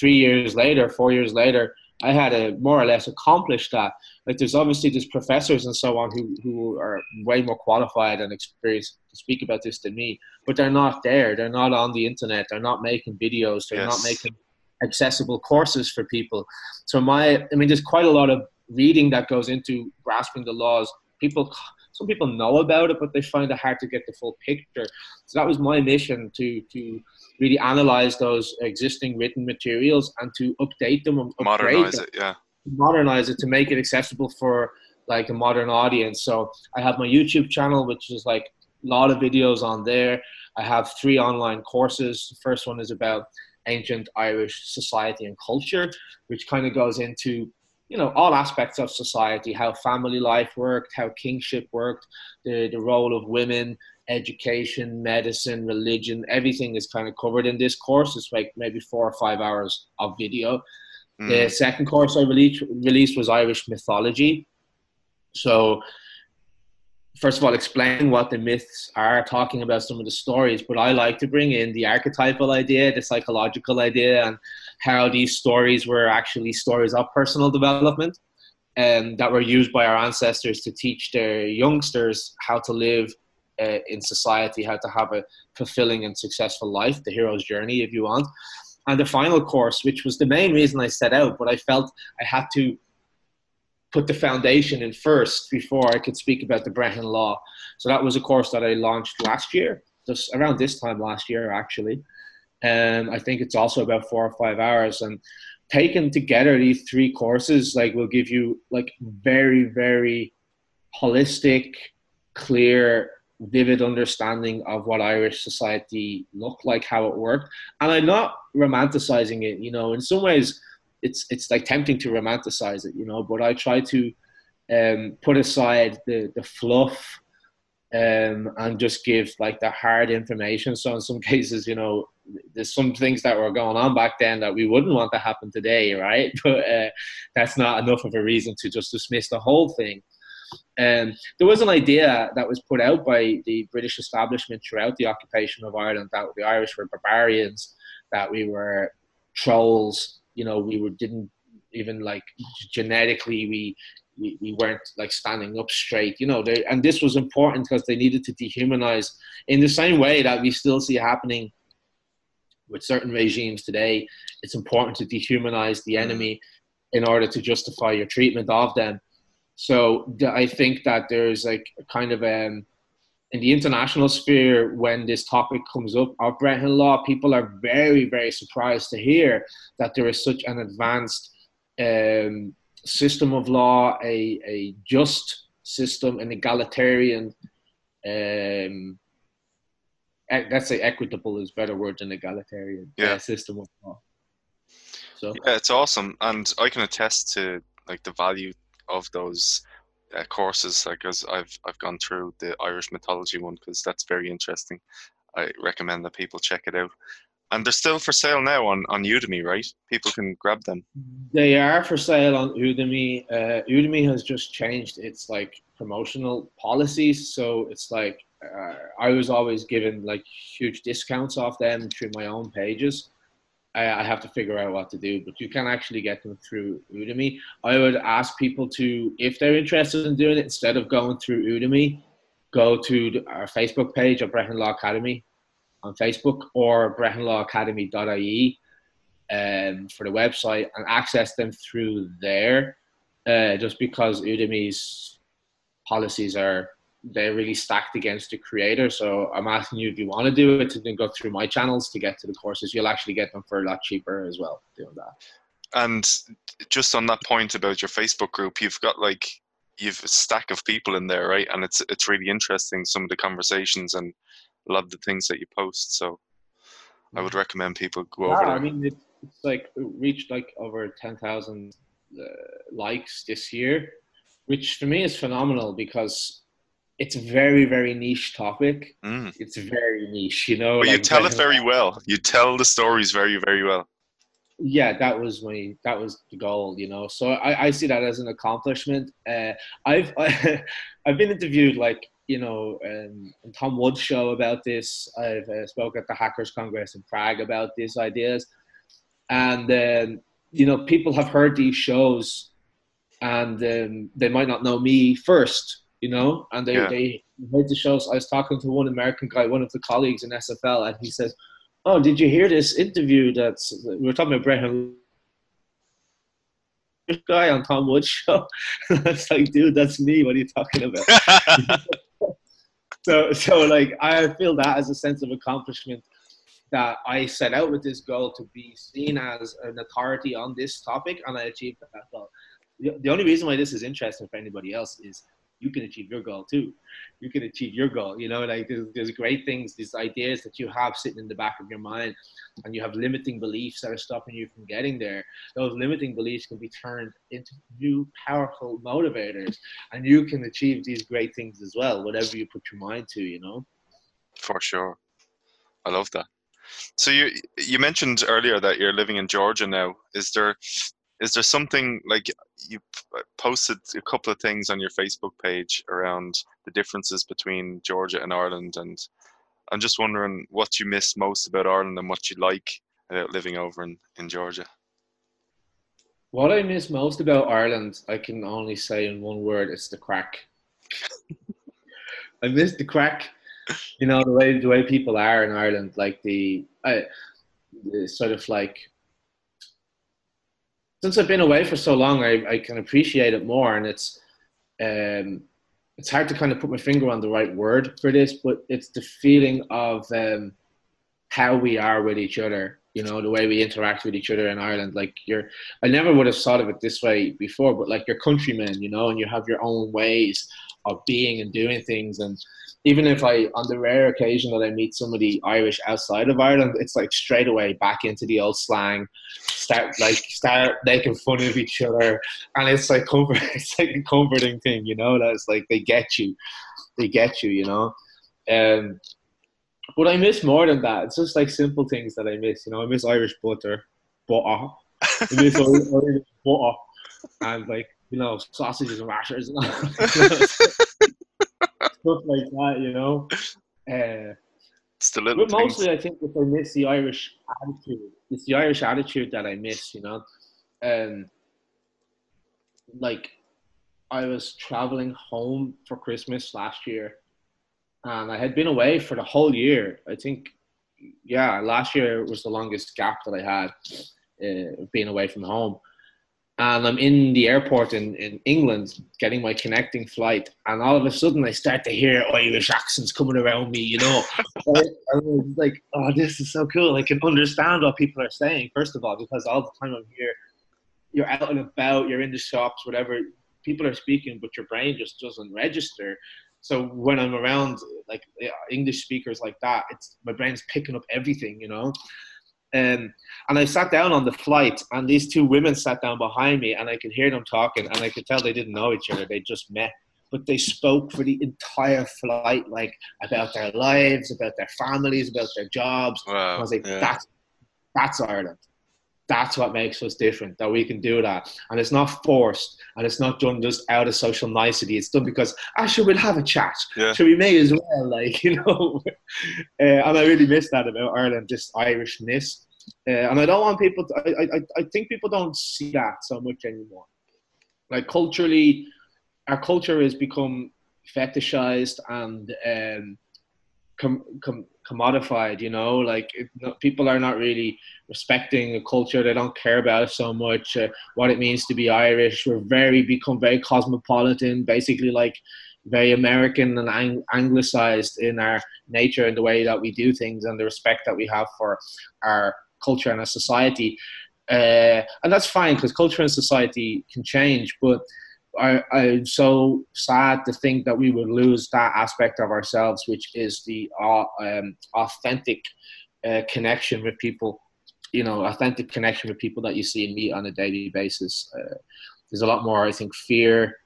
three years later, four years later, I had a more or less accomplished that. Like there's obviously there's professors and so on who, who are way more qualified and experienced to speak about this than me, but they're not there. They're not on the internet. They're not making videos. They're yes. not making accessible courses for people. So my, I mean, there's quite a lot of reading that goes into grasping the laws. People, some people know about it, but they find it hard to get the full picture. So that was my mission to to really analyze those existing written materials and to update them and modernize them, it. Yeah, modernize it to make it accessible for like a modern audience. So I have my YouTube channel, which is like a lot of videos on there. I have three online courses. The first one is about ancient Irish society and culture, which kind of goes into you know all aspects of society, how family life worked, how kingship worked, the the role of women, education, medicine, religion, everything is kind of covered in this course. It's like maybe four or five hours of video. Mm. The second course I released released was Irish mythology. So first of all explain what the myths are talking about some of the stories but i like to bring in the archetypal idea the psychological idea and how these stories were actually stories of personal development and that were used by our ancestors to teach their youngsters how to live uh, in society how to have a fulfilling and successful life the hero's journey if you want and the final course which was the main reason i set out but i felt i had to put the foundation in first before I could speak about the Brehon Law. So that was a course that I launched last year, just around this time last year, actually. And I think it's also about four or five hours. And taken together, these three courses like will give you like very, very holistic, clear, vivid understanding of what Irish society looked like, how it worked. And I'm not romanticizing it, you know, in some ways it's it's like tempting to romanticize it, you know. But I try to um, put aside the the fluff um, and just give like the hard information. So in some cases, you know, there's some things that were going on back then that we wouldn't want to happen today, right? But uh, that's not enough of a reason to just dismiss the whole thing. Um, there was an idea that was put out by the British establishment throughout the occupation of Ireland that the Irish were barbarians, that we were trolls, you know we were didn't even like genetically we we, we weren't like standing up straight you know they, and this was important because they needed to dehumanize in the same way that we still see happening with certain regimes today it's important to dehumanize the enemy in order to justify your treatment of them. So i think that there's like kind of um in the international sphere, when this topic comes up of Brehon law, people are very, very surprised to hear that there is such an advanced um, system of law, a, a just system, an egalitarian, um, let's say equitable is better word than egalitarian yeah. Uh, system. So yeah, it's awesome, and I can attest to like the value of those uh, courses like as I've I've gone through the Irish mythology one because that's very interesting. I recommend that people check it out. And they're still for sale now on, on Udemy, right? People can grab them. They are for sale on Udemy. Uh, Udemy has just changed its like promotional policies, so it's like uh, I was always given like huge discounts off them through my own pages. I, I have to figure out what to do. But you can actually get them through Udemy. I would ask people to, if they're interested in doing it, instead of going through Udemy, go to our Facebook page of Brehon Law Academy on Facebook or brehonlawacademy.ie um, for the website and access them through there. Uh, just because Udemy's policies are they're really stacked against the creator. So I'm asking you if you want to do it to then go through my channels to get to the courses. You'll actually get them for a lot cheaper as well doing that. And just on that point about your Facebook group, you've got like you've a stack of people in there, right? And it's it's really interesting some of the conversations and love the things that you post. So I would recommend people go yeah, over. There. I mean, it, it's like it reached like over ten thousand uh, likes this year, which for me is phenomenal because it's a very very niche topic. Mm. It's very niche, you know. But you tell it very well. You tell the stories very, very well. yeah that was my that was the goal you know so i, I see that as an accomplishment uh, i've i've been interviewed like you know um, tom Woods' show about this i've uh, spoke at the hackers congress in prague about these ideas and um, you know people have heard these shows and um, they might not know me first you know and they, Yeah. they heard the shows i was talking to one american guy one of the colleagues in sfl and he says oh, did you hear this interview that's we were talking about Brehon guy on Tom Woods' show? Was like, dude, that's me. What are you talking about? so, so like, I feel that as a sense of accomplishment that I set out with this goal to be seen as an authority on this topic, and I achieved that goal. The only reason why this is interesting for anybody else is you can achieve your goal too. You can achieve your goal. You know, like there's, there's great things, these ideas that you have sitting in the back of your mind, and you have limiting beliefs that are stopping you from getting there. Those limiting beliefs can be turned into new powerful motivators, and you can achieve these great things as well, whatever you put your mind to. You know. For sure. I love that. So you you mentioned earlier that you're living in Georgia now. Is there is there something like you uh, posted a couple of things on your Facebook page around the differences between Georgia and Ireland and I'm just wondering what you miss most about Ireland and what you like about living over in, in Georgia. What I miss most about Ireland, I can only say in one word: it's the crack. I miss the crack. You know the way the way people are in Ireland, like the sort of like. Since I've been away for so long, I, I can appreciate it more, and it's, um, it's hard to kind of put my finger on the right word for this, but it's the feeling of um, how we are with each other. You know the way we interact with each other in Ireland. Like you're, I never would have thought of it this way before, but like you're countrymen, you know, and you have your own ways of being and doing things. And even if I, on the rare occasion that I meet somebody Irish outside of Ireland, it's like straight away back into the old slang, start like start making fun of each other, and it's like comfort. It's like a comforting thing, you know. That's like they get you, they get you, you know. Um, but I miss more than that. It's just like simple things that I miss. You know, I miss Irish butter, butter. I miss Irish butter, and like you know sausages and rashers and all. stuff like that. You know. Uh, It's the little but things. mostly, I think if I miss the Irish attitude, it's the Irish attitude that I miss. You know, um, like I was traveling home for Christmas last year, and I had been away for the whole year. I think, yeah, last year was the longest gap that I had uh, being away from home. And I'm in the airport in, in England getting my connecting flight, and all of a sudden I start to hear Irish accents coming around me, you know. Like, oh, this is so cool. I can understand what people are saying, first of all, because all the time I'm here, you're out and about, you're in the shops, whatever. People are speaking, but your brain just doesn't register. So when I'm around like uh, English speakers like that, it's my brain's picking up everything, you know. Um, and I sat down on the flight, and these two women sat down behind me, and I could hear them talking, and I could tell they didn't know each other; they just met. But they spoke for the entire flight, like about their lives, about their families, about their jobs. Wow. I was like, yeah. that's that's Ireland. That's what makes us different. That we can do that, and it's not forced, and it's not done just out of social nicety. It's done because actually we'll have a chat. Yeah. So we may as well, like you know. uh, and I really miss that about Ireland, just Irishness. Uh, and I don't want people. To, I, I I think people don't see that so much anymore. Like culturally, our culture has become fetishized and um, com, com, commodified. You know, like it, no, people are not really respecting the culture. They don't care about it so much. Uh, what it means to be Irish. We're very become very cosmopolitan. Basically, like very American and ang- anglicized in our nature and the way that we do things and the respect that we have for our culture and our society. Uh, and that's fine because culture and society can change, but I, I'm so sad to think that we would lose that aspect of ourselves, which is the uh, um, authentic uh, connection with people you know authentic connection with people that you see and meet on a daily basis. Uh, there's a lot more, I think, fear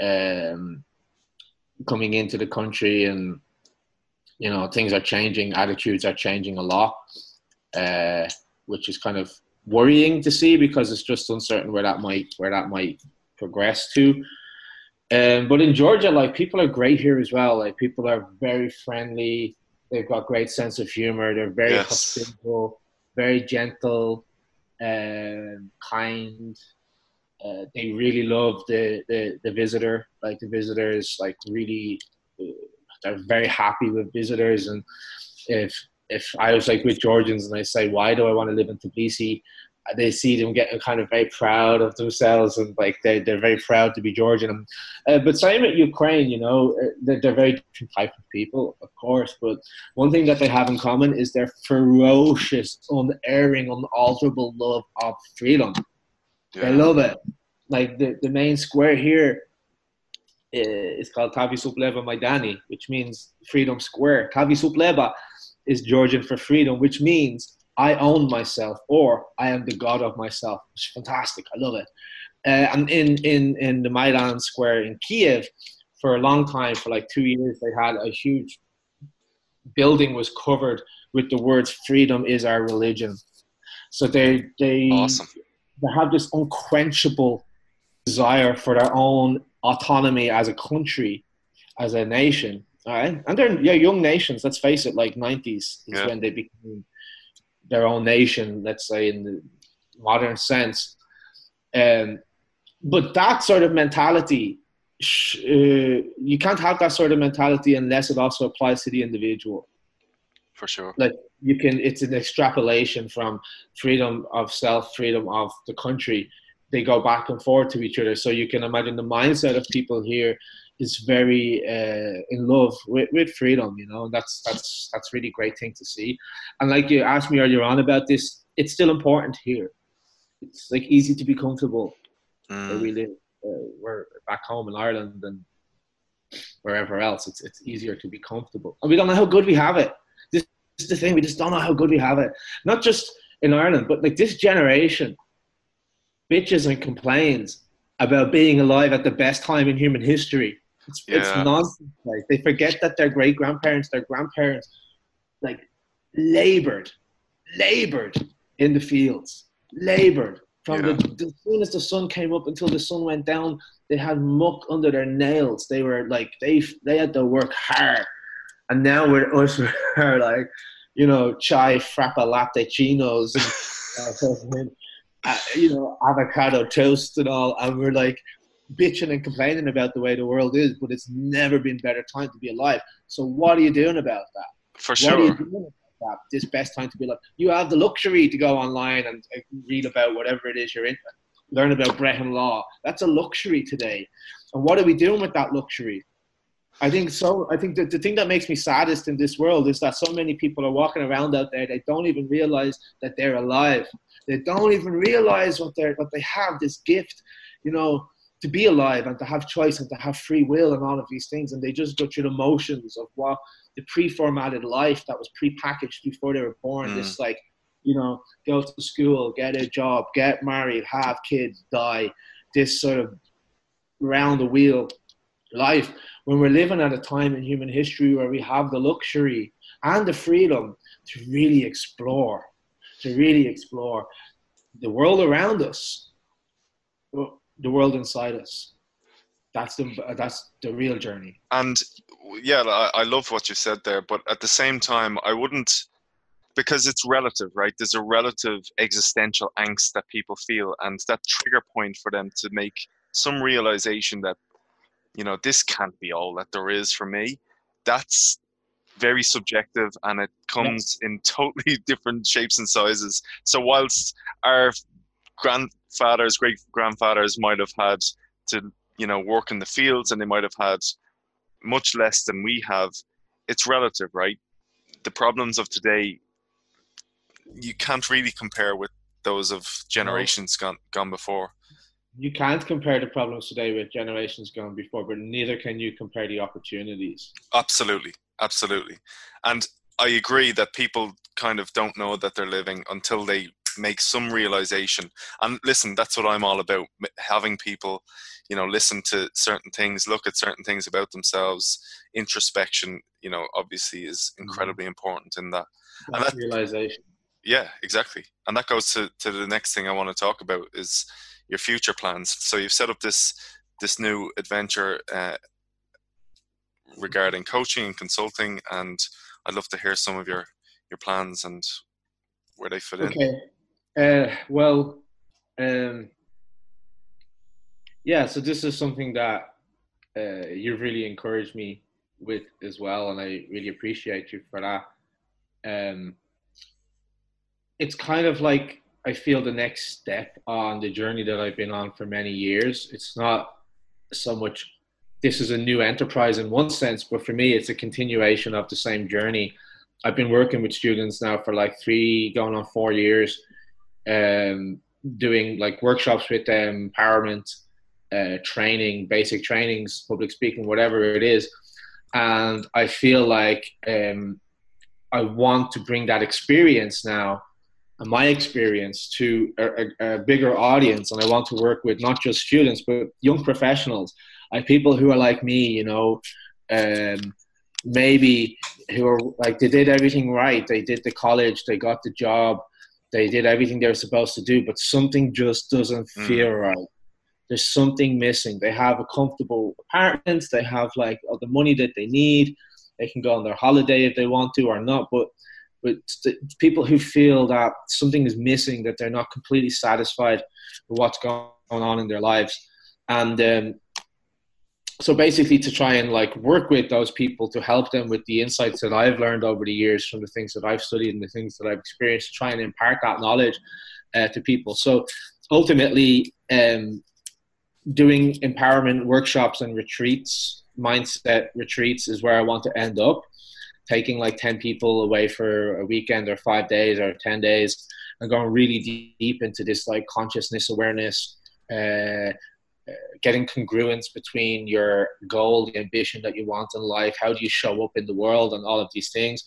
um, coming into the country, and you know things are changing, attitudes are changing a lot, uh, which is kind of worrying to see because it's just uncertain where that might where that might progress to. Um, but in Georgia, like people are great here as well. Like people are very friendly. They've got great sense of humor. They're very yes. hospitable, very gentle, um, kind. Uh, they really love the, the the visitor. Like the visitors, like really, uh, they're very happy with visitors. And if if I was like with Georgians and I say, why do I want to live in Tbilisi? They see them getting kind of very proud of themselves and like they, they're very proud to be Georgian. Uh, but same at Ukraine, you know, uh, they're, they're, very different type of people, of course. But one thing that they have in common is their ferocious, unerring, unalterable love of freedom. Yeah. They love it. Like the, the main square here uh, is called Tavisupleva Maidani, which means Freedom Square. Tavisupleva is Georgian for freedom, which means I own myself or I am the god of myself. It's fantastic. I love it. Uh, and in, in, in the Maidan Square in Kiev, for a long time, for like two years, they had a huge building was covered with the words "freedom is our religion." So they they awesome. they have this unquenchable desire for their own autonomy as a country, as a nation. All right, and they're yeah, young nations. Let's face it, like '90s is yeah. when they became their own nation, let's say in the modern sense. Um, but that sort of mentality, uh, you can't have that sort of mentality unless it also applies to the individual. For sure. Like you can, it's an extrapolation from freedom of self, freedom of the country. They go back and forth to each other. So you can imagine the mindset of people here is very uh, in love with, with freedom, you know, and that's that's that's really great thing to see. And like you asked me earlier on about this, it's still important here. It's like easy to be comfortable mm. where we live. Uh, we're back home in Ireland and wherever else. It's it's easier to be comfortable, and we don't know how good we have it. This is the thing. We just don't know how good we have it. Not just in Ireland, but like this generation bitches and complains about being alive at the best time in human history it's, yeah. it's nonsense. Like they forget that their great grandparents, their grandparents, like labored, labored in the fields, labored from yeah. the as soon as the sun came up until the sun went down. They had muck under their nails. They were like they they had to work hard, and now we're us are like, you know, chai frappa latte chinos. And, uh, you know, avocado toast and all, and we're like, bitching and complaining about the way the world is, but it's never been better time to be alive. So what are you doing about that? For sure. That? This best time to be alive. You have the luxury to go online and uh, read about whatever it is you're in, learn about Brehon law. That's a luxury today. And what are we doing with that luxury? I think so. I think the, the thing that makes me saddest in this world is that so many people are walking around out there. They don't even realize that they're alive. They don't even realize what they're what they have. This gift, you know to be alive and to have choice and to have free will and all of these things. And they just go through the motions of what the pre-formatted life that was pre-packaged before they were born. Mm. this like you know go to school get a job get married have kids die. This sort of round the wheel life. When we're living at a time in human history where we have the luxury and the freedom to really explore to really explore the world around us the world inside us. That's the that's the real journey. And yeah, I, I love what you said there, but at the same time, I wouldn't because it's relative, right? There's a relative existential angst that people feel, and that trigger point for them to make some realization that, you know, this can't be all that there is for me. That's very subjective and it comes yes. in totally different shapes and sizes. So, whilst our grandfathers, great grandfathers might have had to, you know, work in the fields and they might have had much less than we have. It's relative, right? The problems of today, you can't really compare with those of generations gone gone before. You can't compare the problems today with generations gone before, but neither can you compare the opportunities. Absolutely, absolutely, and I agree that people kind of don't know that they're living until they make some realization. And listen, that's what I'm all about. Having people, you know, listen to certain things, look at certain things about themselves. Introspection, you know, obviously is mm-hmm. incredibly important in that. and that realization. Yeah, exactly. And that goes to, to the next thing I want to talk about is your future plans. So you've set up this this new adventure uh, regarding coaching and consulting, and I'd love to hear some of your your plans and where they fit okay. in. Uh, well, um, yeah. So this is something that uh, you've really encouraged me with as well, and I really appreciate you for that. Um, it's kind of like I feel the next step on the journey that I've been on for many years. It's not so much this is a new enterprise in one sense, but for me, it's a continuation of the same journey. I've been working with students now for like three, going on four years, um, doing like workshops with them, empowerment, uh, training, basic trainings, public speaking, whatever it is. And I feel like um, I want to bring that experience now my experience to a, a, a, bigger audience and i want to work with not just students but young professionals like people who are like me you know um, maybe who are like they did everything right they did the college they got the job they did everything they were supposed to do but something just doesn't mm. feel right. There's something missing. They have a comfortable apartment. They have like all the money that they need. They can go on their holiday if they want to or not but but people who feel that something is missing, that they're not completely satisfied with what's going on in their lives, and um, so basically to try and like work with those people to help them with the insights that I've learned over the years from the things that I've studied and the things that I've experienced, try and impart that knowledge uh, to people. So ultimately, um, doing empowerment workshops and retreats, mindset retreats, is where I want to end up taking like 10 people away for a weekend or five days or 10 days and going really deep into this like consciousness awareness uh, getting congruence between your goal the ambition that you want in life how do you show up in the world and all of these things.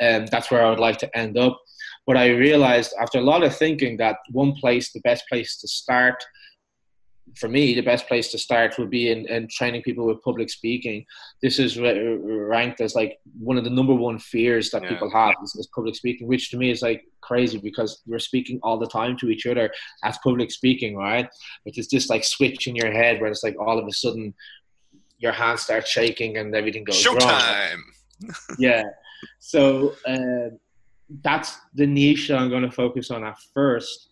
And that's where i would like to end up. But i realized after a lot of thinking that one place the best place to start for me, the best place to start would be in, in training people with public speaking. This is ranked as like one of the number one fears that yeah. people have is, is, public speaking, which to me is like crazy because we're speaking all the time to each other as public speaking, right? Which is just like switch in your head where it's like all of a sudden your hands start shaking and everything goes Showtime. wrong. yeah. So uh, that's the niche that I'm going to focus on at first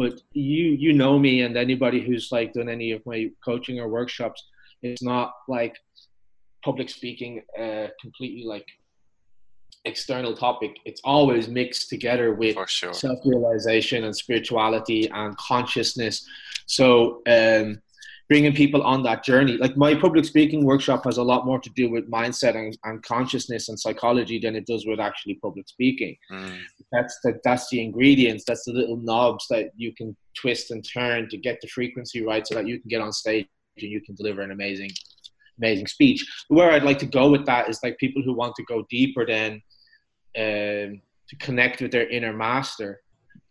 but you you know me and anybody who's like done any of my coaching or workshops it's not like public speaking uh, completely like external topic it's always mixed together with sure. self-realization and spirituality and consciousness so um bringing people on that journey. Like my public speaking workshop has a lot more to do with mindset and, and consciousness and psychology than it does with actually public speaking. Mm. That's the that's the ingredients. That's the little knobs that you can twist and turn to get the frequency right, so that you can get on stage and you can deliver an amazing, amazing speech. Where I'd like to go with that is like people who want to go deeper than um, to connect with their inner master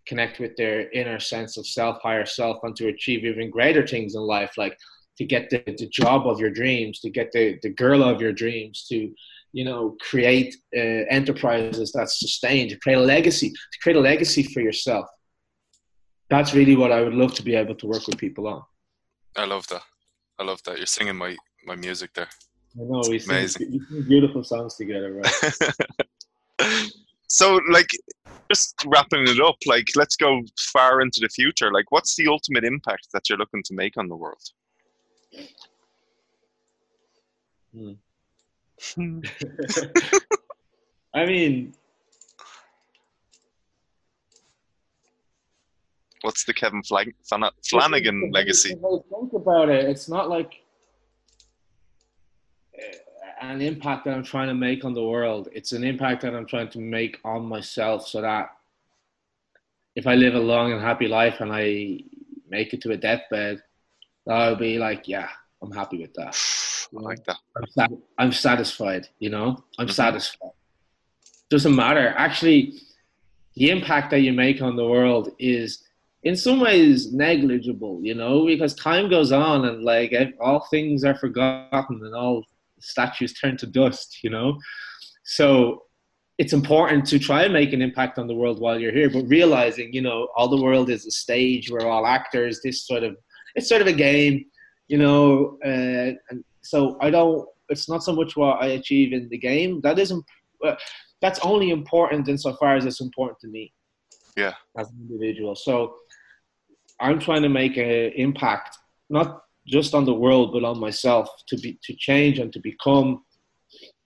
connect with their inner sense of self, higher self, and to achieve even greater things in life, like to get the, the job of your dreams, to get the, the girl of your dreams, to you know create uh, enterprises that sustain, to create a legacy, to create a legacy for yourself. That's really what I would love to be able to work with people on. I love that. I love that. You're singing my my music there. I know we sing, we sing beautiful songs together, right? so like just wrapping it up like let's go far into the future. Like what's the ultimate impact that you're looking to make on the world? Hmm. i mean what's the kevin Flag- flanagan legacy? Think about it. It's not like an impact that I'm trying to make on the world. It's an impact that I'm trying to make on myself so that if I live a long and happy life and I make it to a deathbed, I'll be like, yeah, I'm happy with that. I like that. I'm, sat- I'm satisfied, you know? I'm mm-hmm. satisfied. Doesn't matter. Actually, the impact that you make on the world is in some ways negligible, you know, because time goes on and like all things are forgotten and all statues turn to dust, you know. So it's important to try and make an impact on the world while you're here, but realizing, you know, all the world is a stage. We're all actors. This sort of it's sort of a game, you know. Uh, and so I don't. It's not so much what I achieve in the game. That isn't. Uh, that's only important insofar as it's important to me. Yeah. As an individual, so I'm trying to make an impact, not just on the world, but on myself to be to change and to become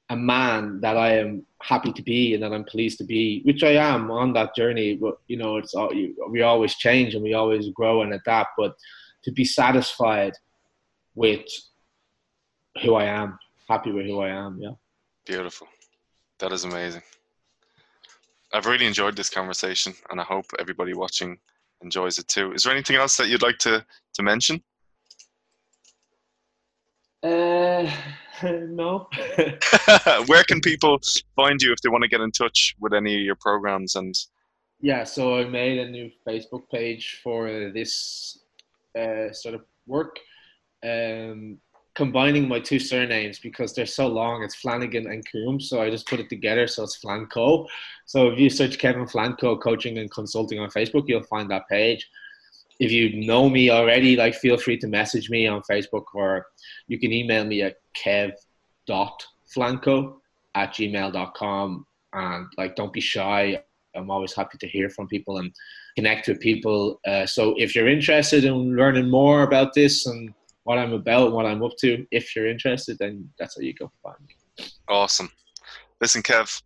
a man that I am happy to be and that I'm pleased to be, which I am on that journey. But you know, it's all, we always change and we always grow and adapt. But to be satisfied with who I am, happy with who I am, yeah. Beautiful. That is amazing. I've really enjoyed this conversation, and I hope everybody watching enjoys it too. Is there anything else that you'd like to to mention? Uh, no. Where can people find you if they want to get in touch with any of your programs and? Yeah, so I made a new Facebook page for this uh, sort of work, um, combining my two surnames because they're so long. It's Flanagan and Coombe, so I just put it together, so it's Flanco. So if you search Kevin Flanco Coaching and Consulting on Facebook, you'll find that page if you know me already, like feel free to message me on Facebook or you can email me at kev.flanco at gmail.com. And like, don't be shy. I'm always happy to hear from people and connect with people. Uh, so if you're interested in learning more about this and what I'm about, what I'm up to, if you're interested, then that's how you go find me. Awesome. Listen, Kev,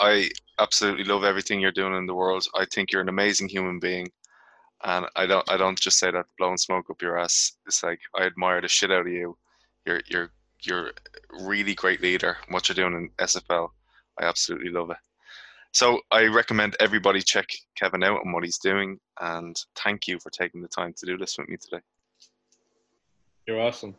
I absolutely love everything you're doing in the world. I think you're an amazing human being and I don't I don't just say that blowing smoke up your ass. It's like I admire the shit out of you. You're you're you're really great leader. What you're doing in SFL, I absolutely love it. So I recommend everybody check Kevin out and what he's doing. And thank you for taking the time to do this with me today. You're awesome.